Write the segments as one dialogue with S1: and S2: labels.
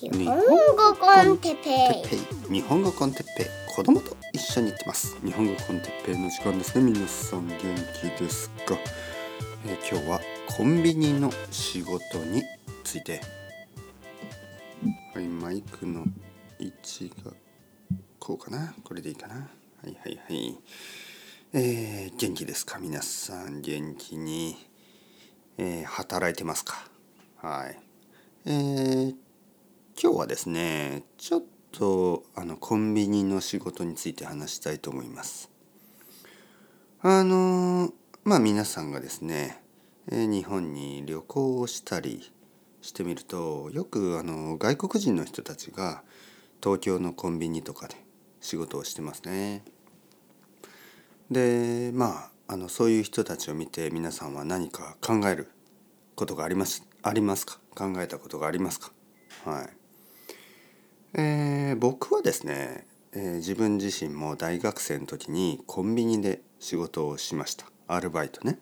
S1: 日本語コンテッペ
S2: てっぺい日本語コンテッペイ子供と一緒に行ってます。日本語コンテッペイの時間ですね。皆さん元気ですか、えー今日はコンビニの仕事について。はいマイクの位置がこうかな？これでいいかな？はいはいはい。えー、元気ですか？皆さん元気に、えー働いてますか？はい。えー今日はですねちょっとあのコンビニの仕事について話したいと思います。あのまあ皆さんがですね、日本に旅行をしたりしてみるとよくあの外国人の人たちが東京のコンビニとかで仕事をしてますね。でまああのそういう人たちを見て皆さんは何か考えることがありますありますか？考えたことがありますか？はい。えー僕はですね、えー自分自身も大学生の時にコンビニで仕事をしました。アルバイトね。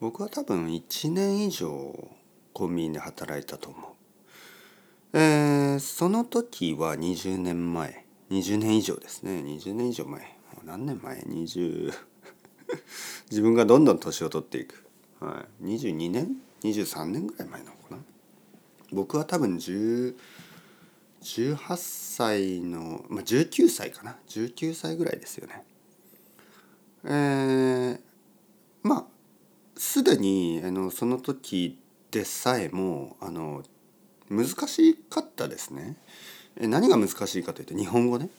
S2: 僕は多分1年以上コンビニで働いたと思う。えーその時は20年前。20年以上ですね。20年以上前。もう何年前？20 自分がどんどん年を取っていく、はい、22年？23年ぐらい前なのかな。僕は多分10 18歳の、まあ、19歳かな19歳ぐらいですよね。えーまあすでにあのその時でさえもあの難しかったですね。え何が難しいかというと日本語ね。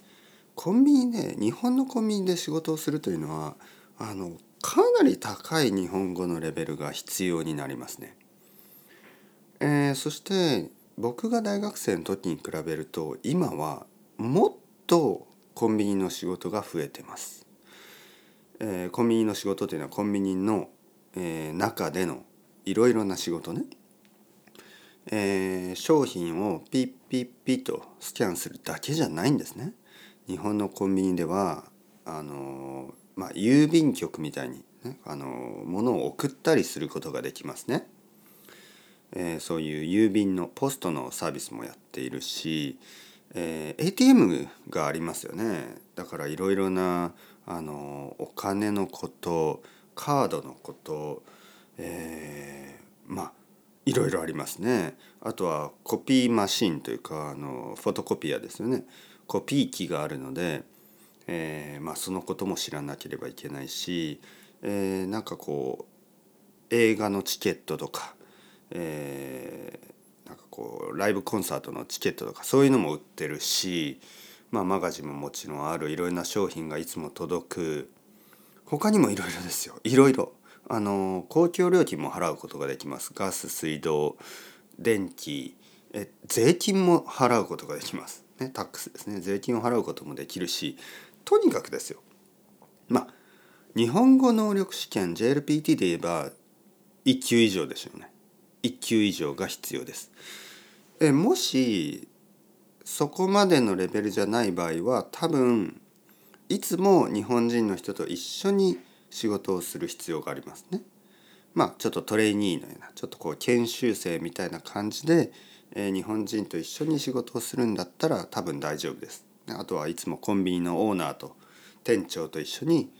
S2: コンビニで日本のコンビニで仕事をするというのはあのかなり高い日本語のレベルが必要になりますね。えーそして僕が大学生の時に比べると今はもっとコンビニの仕事が増えてます。えーコンビニの仕事というのはコンビニの、えー中でのいろいろな仕事ね。えー商品をピッピッピッとスキャンするだけじゃないんですね。日本のコンビニではあのまあ郵便局みたいにねあのー物を送ったりすることができますね。えーそういう郵便のポストのサービスもやっているし、えー ATM がありますよね。だからいろいろなあのお金のことカードのこと、えーまあいろいろありますね。あとはコピーマシンというかあのフォトコピアですよね。コピー機があるので、えーまあ、そのことも知らなければいけないし、えーなんかこう映画のチケットとかえーなんかこうライブコンサートのチケットとかそういうのも売ってるし、まあ、マガジンももちろんあるいろいろな商品がいつも届く。他にもいろいろですよ。いろいろ。あの公共料金も払うことができます。ガス水道電気え税金も払うことができます、ね、タックスですね。税金を払うこともできるしとにかくですよ。まあ日本語能力試験 JLPT で言えば1級以上でしょうね。1級以上が必要です。えもしそこまでのレベルじゃない場合は多分いつも日本人の人と一緒に仕事をする必要がありますね。まあちょっとトレーニーのようなちょっとこう研修生みたいな感じで、えー日本人と一緒に仕事をするんだったら多分大丈夫です。あとはいつもコンビニのオーナーと店長と一緒に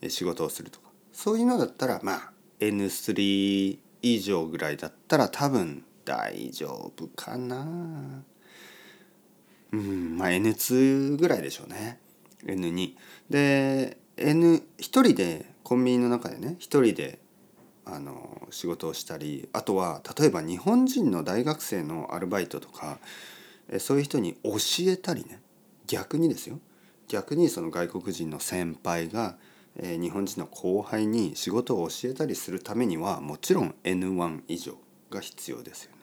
S2: え仕事をするとかそういうのだったらまあ N3 以上ぐらいだったら多分大丈夫かな。うんまあ N2 ぐらいでしょうね。N2 で N 一人でコンビニの中でね一人であの仕事をしたりあとは例えば日本人の大学生のアルバイトとかそういう人に教えたりね。逆にですよ。逆にその外国人の先輩がえ日本人の後輩に仕事を教えたりするためにはもちろん N1 以上が必要ですよね。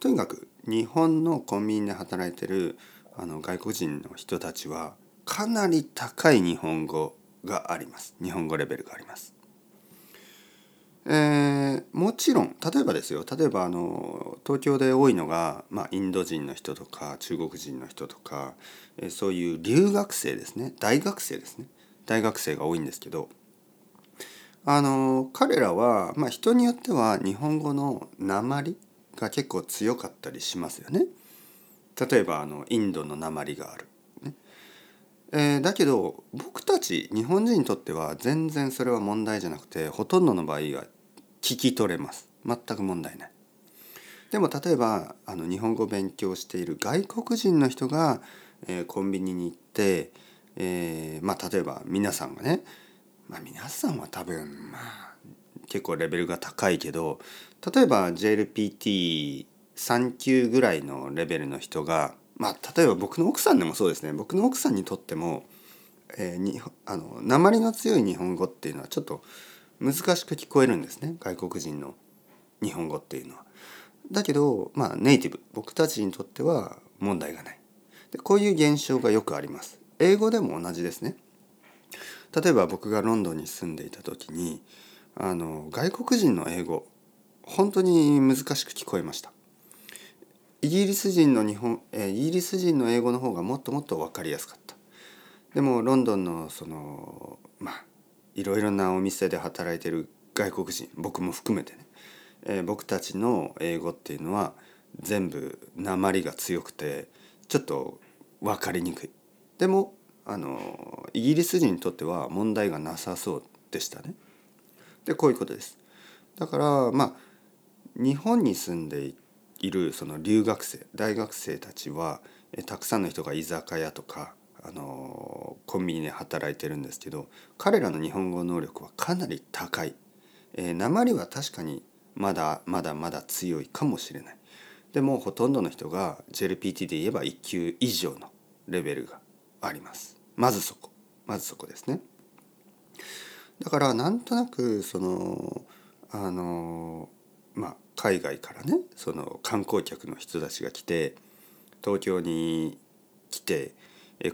S2: とにかく日本のコンビニで働いてるあの外国人の人たちはかなり高い日本語があります日本語レベルがあります。えーもちろん例えばですよ例えばあの東京で多いのが、まあ、インド人の人とか中国人の人とか、えーそういう留学生ですね大学生ですね大学生が多いんですけどあの彼らは、まあ、人によっては日本語の訛りが結構強かったりしますよね。例えばあのインドの鉛がある。ねえー、だけど僕たち日本人にとっては全然それは問題じゃなくてほとんどの場合は聞き取れます全く問題ない。でも例えばあの日本語を勉強している外国人の人が、えー、コンビニに行って、えー、まあ例えば皆さんがね、まあ、皆さんは多分まあ結構レベルが高いけど例えば JLPT3 級ぐらいのレベルの人がまあ例えば僕の奥さんでもそうですね僕の奥さんにとっても、えー、にあの鉛の強い日本語っていうのはちょっと難しく聞こえるんですね外国人の日本語っていうのは。だけどまあネイティブ僕たちにとっては問題がない。でこういう現象がよくあります。英語でも同じですね。例えば僕がロンドンに住んでいた時にあの外国人の英語本当に難しく聞こえました。イギリス人の日本えイギリス人の英語の方がもっともっと分かりやすかった。でもロンドンのそのまあいろいろなお店で働いてる外国人僕も含めてね、えー、僕たちの英語っていうのは全部鉛が強くてちょっと分かりにくい。でもあのイギリス人にとっては問題がなさそうでしたね。でこういうことです。だからまあ日本に住んでいるその留学生大学生たちはたくさんの人が居酒屋とかあのコンビニで働いてるんですけど彼らの日本語能力はかなり高い。えー、鉛は確かにまだまだまだ強いかもしれない。でもほとんどの人が JLPT で言えば1級以上のレベルがあります。まずそこまずそこですね。だからなんとなくそのあのまあ海外からねその観光客の人たちが来て東京に来て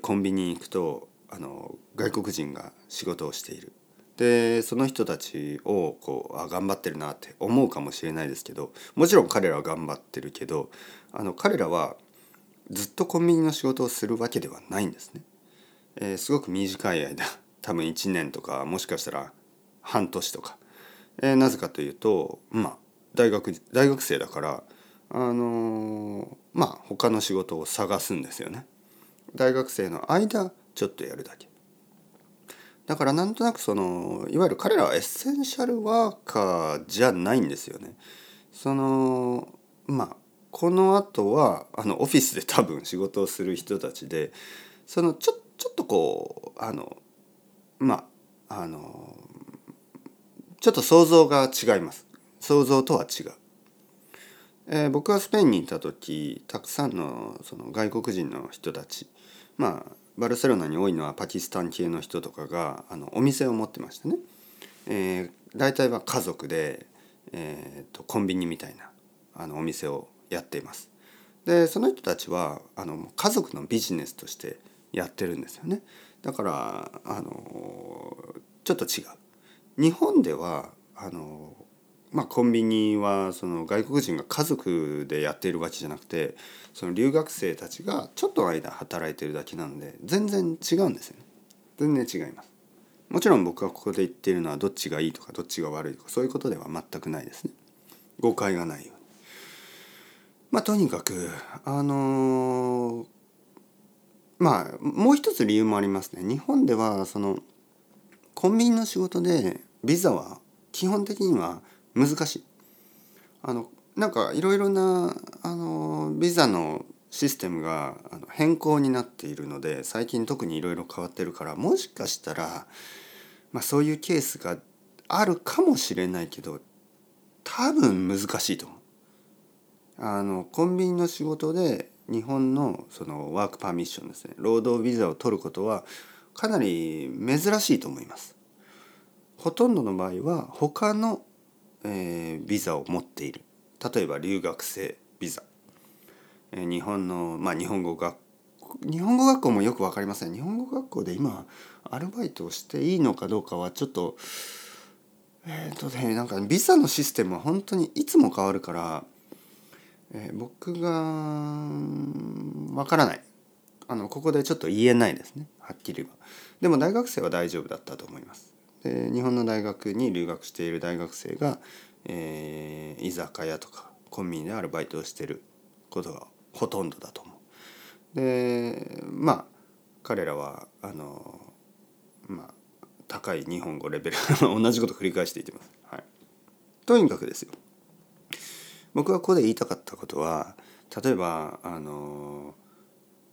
S2: コンビニに行くとあの外国人が仕事をしているでその人たちをこうあ頑張ってるなって思うかもしれないですけどもちろん彼らは頑張ってるけどあの彼らはずっとコンビニの仕事をするわけではないんですね。えー、すごく短い間 多分1年とかもしかしたら半年とか、えー、なぜかというとまあ大学大学生だからあのー、まあ他の仕事を探すんですよね。大学生の間ちょっとやるだけ。だからなんとなくそのいわゆる彼らはエッセンシャルワーカーじゃないんですよね。そのまあこの後はあのオフィスで多分仕事をする人たちでそのちょちょっとこうあのまああのちょっと想像が違います。想像とは違う、えー、僕はスペインにいた時たくさんのその外国人の人たちまあバルセロナに多いのはパキスタン系の人とかがあのお店を持ってましてね、えー、大体は家族で、えーと、コンビニみたいなあのお店をやっています。でその人たちはあの家族のビジネスとしてやってるんですよね。だからあのちょっと違う。日本ではあのまあ、コンビニはその外国人が家族でやっているわけじゃなくてその留学生たちがちょっと間働いてるだけなので全然違うんですよね。全然違います。もちろん僕がここで言っているのはどっちがいいとかどっちが悪いとかそういうことでは全くないですね。誤解がないように。まあとにかくあのー、まあもう一つ理由もありますね。日本ではそのコンビニの仕事でビザは基本的には難しい。あのなんかいろいろなあのビザのシステムが変更になっているので最近特にいろいろ変わってるからもしかしたら、まあ、そういうケースがあるかもしれないけど多分難しいと思う。あのコンビニの仕事で日本のそのワークパーミッションですね労働ビザを取ることはかなり珍しいと思います。ほとんどの場合は他の、えー、ビザを持っている。例えば留学生ビザ、えー、日本のまあ日本語学日本語学校もよく分かりません。日本語学校で今アルバイトをしていいのかどうかはちょっとえっ、ー、とねなんかビザのシステムは本当にいつも変わるから、えー、僕がわからない。あのここでちょっと言えないですね。はっきりは。でも大学生は大丈夫だったと思います。で日本の大学に留学している大学生が、えー、居酒屋とかコンビニでアルバイトをしてることがほとんどだと思う。でまあ彼らはあのまあ高い日本語レベル同じこと繰り返していってます。はい、とにかくですよ。僕がここで言いたかったことは例えばあの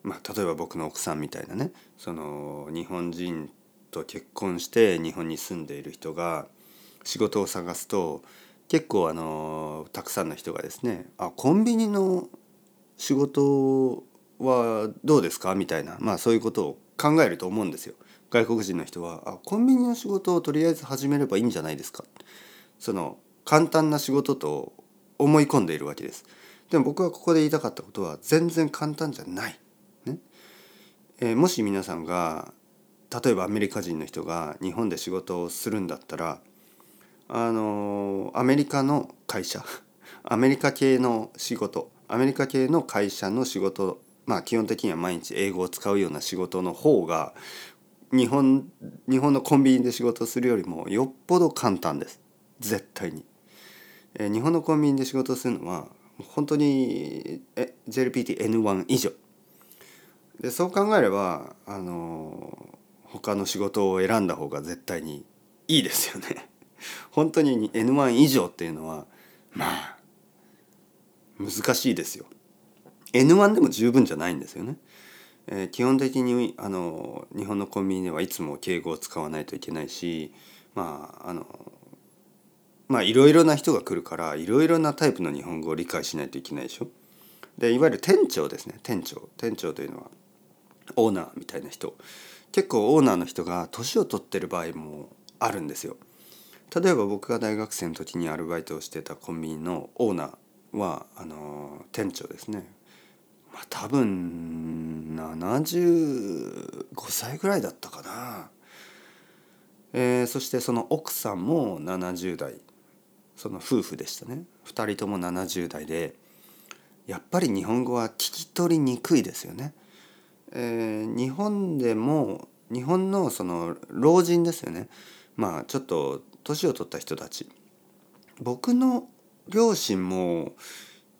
S2: まあ例えば僕の奥さんみたいなねその日本人と結婚して日本に住んでいる人が仕事を探すと結構あのたくさんの人がですね「あコンビニの仕事はどうですか?」みたいなまあそういうことを考えると思うんですよ。外国人の人はあコンビニの仕事をとりあえず始めればいいんじゃないですか？その簡単な仕事と思い込んでいるわけです。でも僕はここで言いたかったことは全然簡単じゃない、ね。えー、もし皆さんが例えばアメリカ人の人が日本で仕事をするんだったらあのアメリカの会社 アメリカ系の仕事アメリカ系の会社の仕事まあ基本的には毎日英語を使うような仕事の方が日本日本のコンビニで仕事するよりもよっぽど簡単です。絶対に。え日本のコンビニで仕事するのは本当に JLPTN1 以上でそう考えればあの他の仕事を選んだ方が絶対にいいですよね。本当に N1 以上っていうのはまあ難しいですよ。N1 でも十分じゃないんですよね。えー、基本的にあの日本のコンビニではいつも敬語を使わないといけないしまああのまあいろいろな人が来るからいろいろなタイプの日本語を理解しないといけないでしょ？でいわゆる店長ですね店長店長というのはオーナーみたいな人結構オーナーの人が年を取ってる場合もあるんですよ。例えば僕が大学生の時にアルバイトをしてたコンビニのオーナーはあの店長ですね。まあ、多分75歳ぐらいだったかな。えー、そしてその奥さんも70代その夫婦でしたね2人とも70代でやっぱり日本語は聞き取りにくいですよね。えー、日本でも日本のその老人ですよねまあちょっと年を取った人たち僕の両親も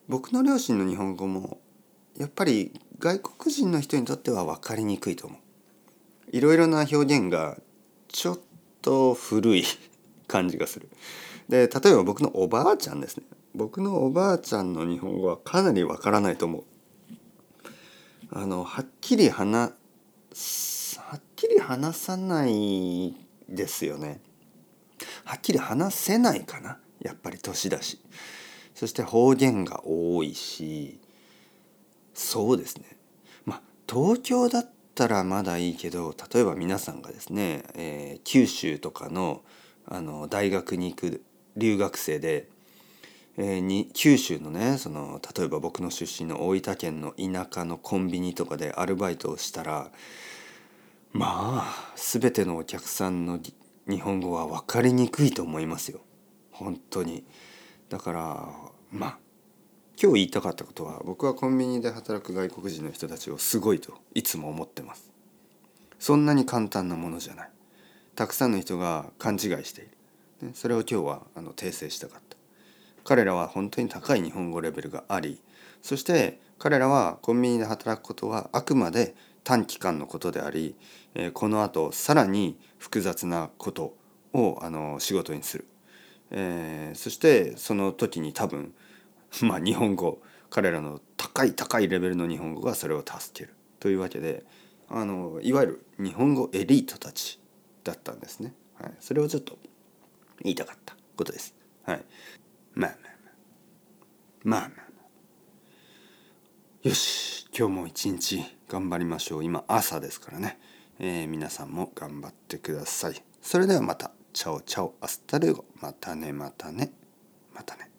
S2: 僕の両親の日本語もやっぱり外国人の人にとっては分かりにくいと思う。いろいろな表現がちょっと古い感じがする。で例えば僕のおばあちゃんですね僕のおばあちゃんの日本語はかなりわからないと思う。あのはっきり話はっきり話さないですよね。はっきり話せないかなやっぱり年だし。そして方言が多いしそうですねまあ東京だったらまだいいけど例えば皆さんがですね、えー、九州とかのあの大学に行く留学生でえー、に九州のねその例えば僕の出身の大分県の田舎のコンビニとかでアルバイトをしたらまあ全てのお客さんの日本語は分かりにくいと思いますよ。本当に。だからまあ今日言いたかったことは僕はコンビニで働く外国人の人たちをすごいといつも思ってます。そんなに簡単なものじゃない。たくさんの人が勘違いしている。それを今日はあの訂正したかった。彼らは本当に高い日本語レベルがありそして彼らはコンビニで働くことはあくまで短期間のことでありこのあとさらに複雑なことをあの仕事にする、えー、そしてその時に多分 まあ日本語彼らの高い高いレベルの日本語がそれを助ける。というわけであのいわゆる日本語エリートたちだったんですね。はい、それをちょっと言いたかったことです。はい、まあまあまあ。まあまあよし。今日も一日頑張りましょう。今朝ですからね、えー、皆さんも頑張ってください。それではまた。 Ciao ciao。 Hasta luego。またねまたね。またね。